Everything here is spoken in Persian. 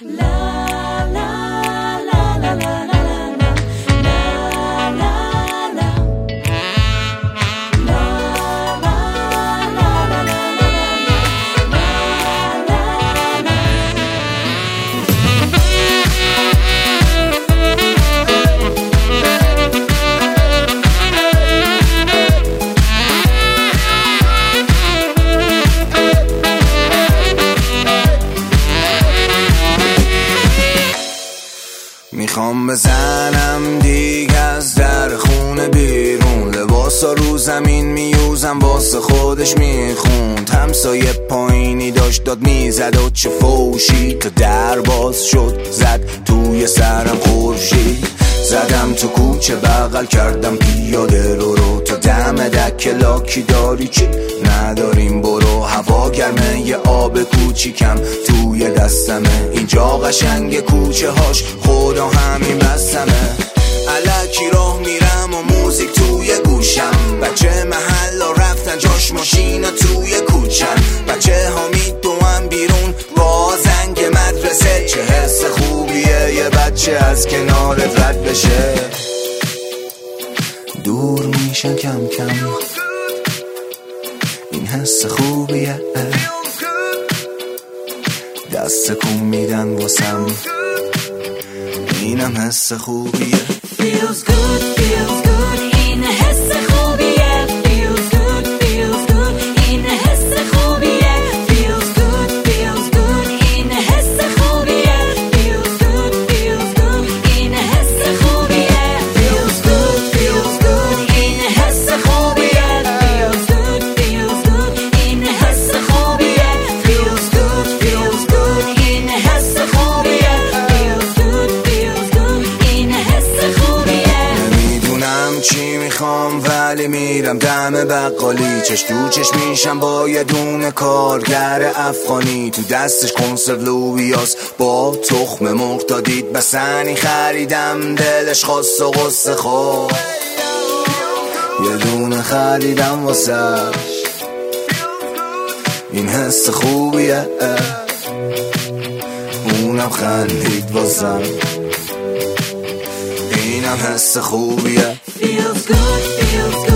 Love. می‌خوام بزنم دیگه از در خونه بیرون. لباسا رو زمین میوزم واسه خودش می‌خوند. همسایه پایینی داشت داد می‌زد و چه فوشی. تا در باز شد زد توی سرم خورشید. زدم تو کوچه بغل کردم پیاده رو رو تا دم دک. لاکی داری چی؟ نداریم برو. هوا گرمه یه آب کوچیکم توی دستمه. اینجا قشنگ کوچه هاش خدا همین بستمه. علکی راه میرم و موزیک توی گوشم. بچه محل رفتن جاش ماشینا توی کوچم. بچه ها میدوم بچه از کنارت رد بشه. دور میشن کم کم. این حس خوبیه. دست کن میدن واسم. اینم حس خوبیه. Feels good, feels good. ولی میرم دم بقالی. چش تو چش میشم با یه دونه کارگر افغانی. تو دستش کنسرو لوبیاس با تخم مرغ. تا دید بسنی خریدم دلش خواست و غصه خود یه دونه خریدم واسه این حس خوبیه. اونم خندید واسم. اینم حس خوبیه. Feels good,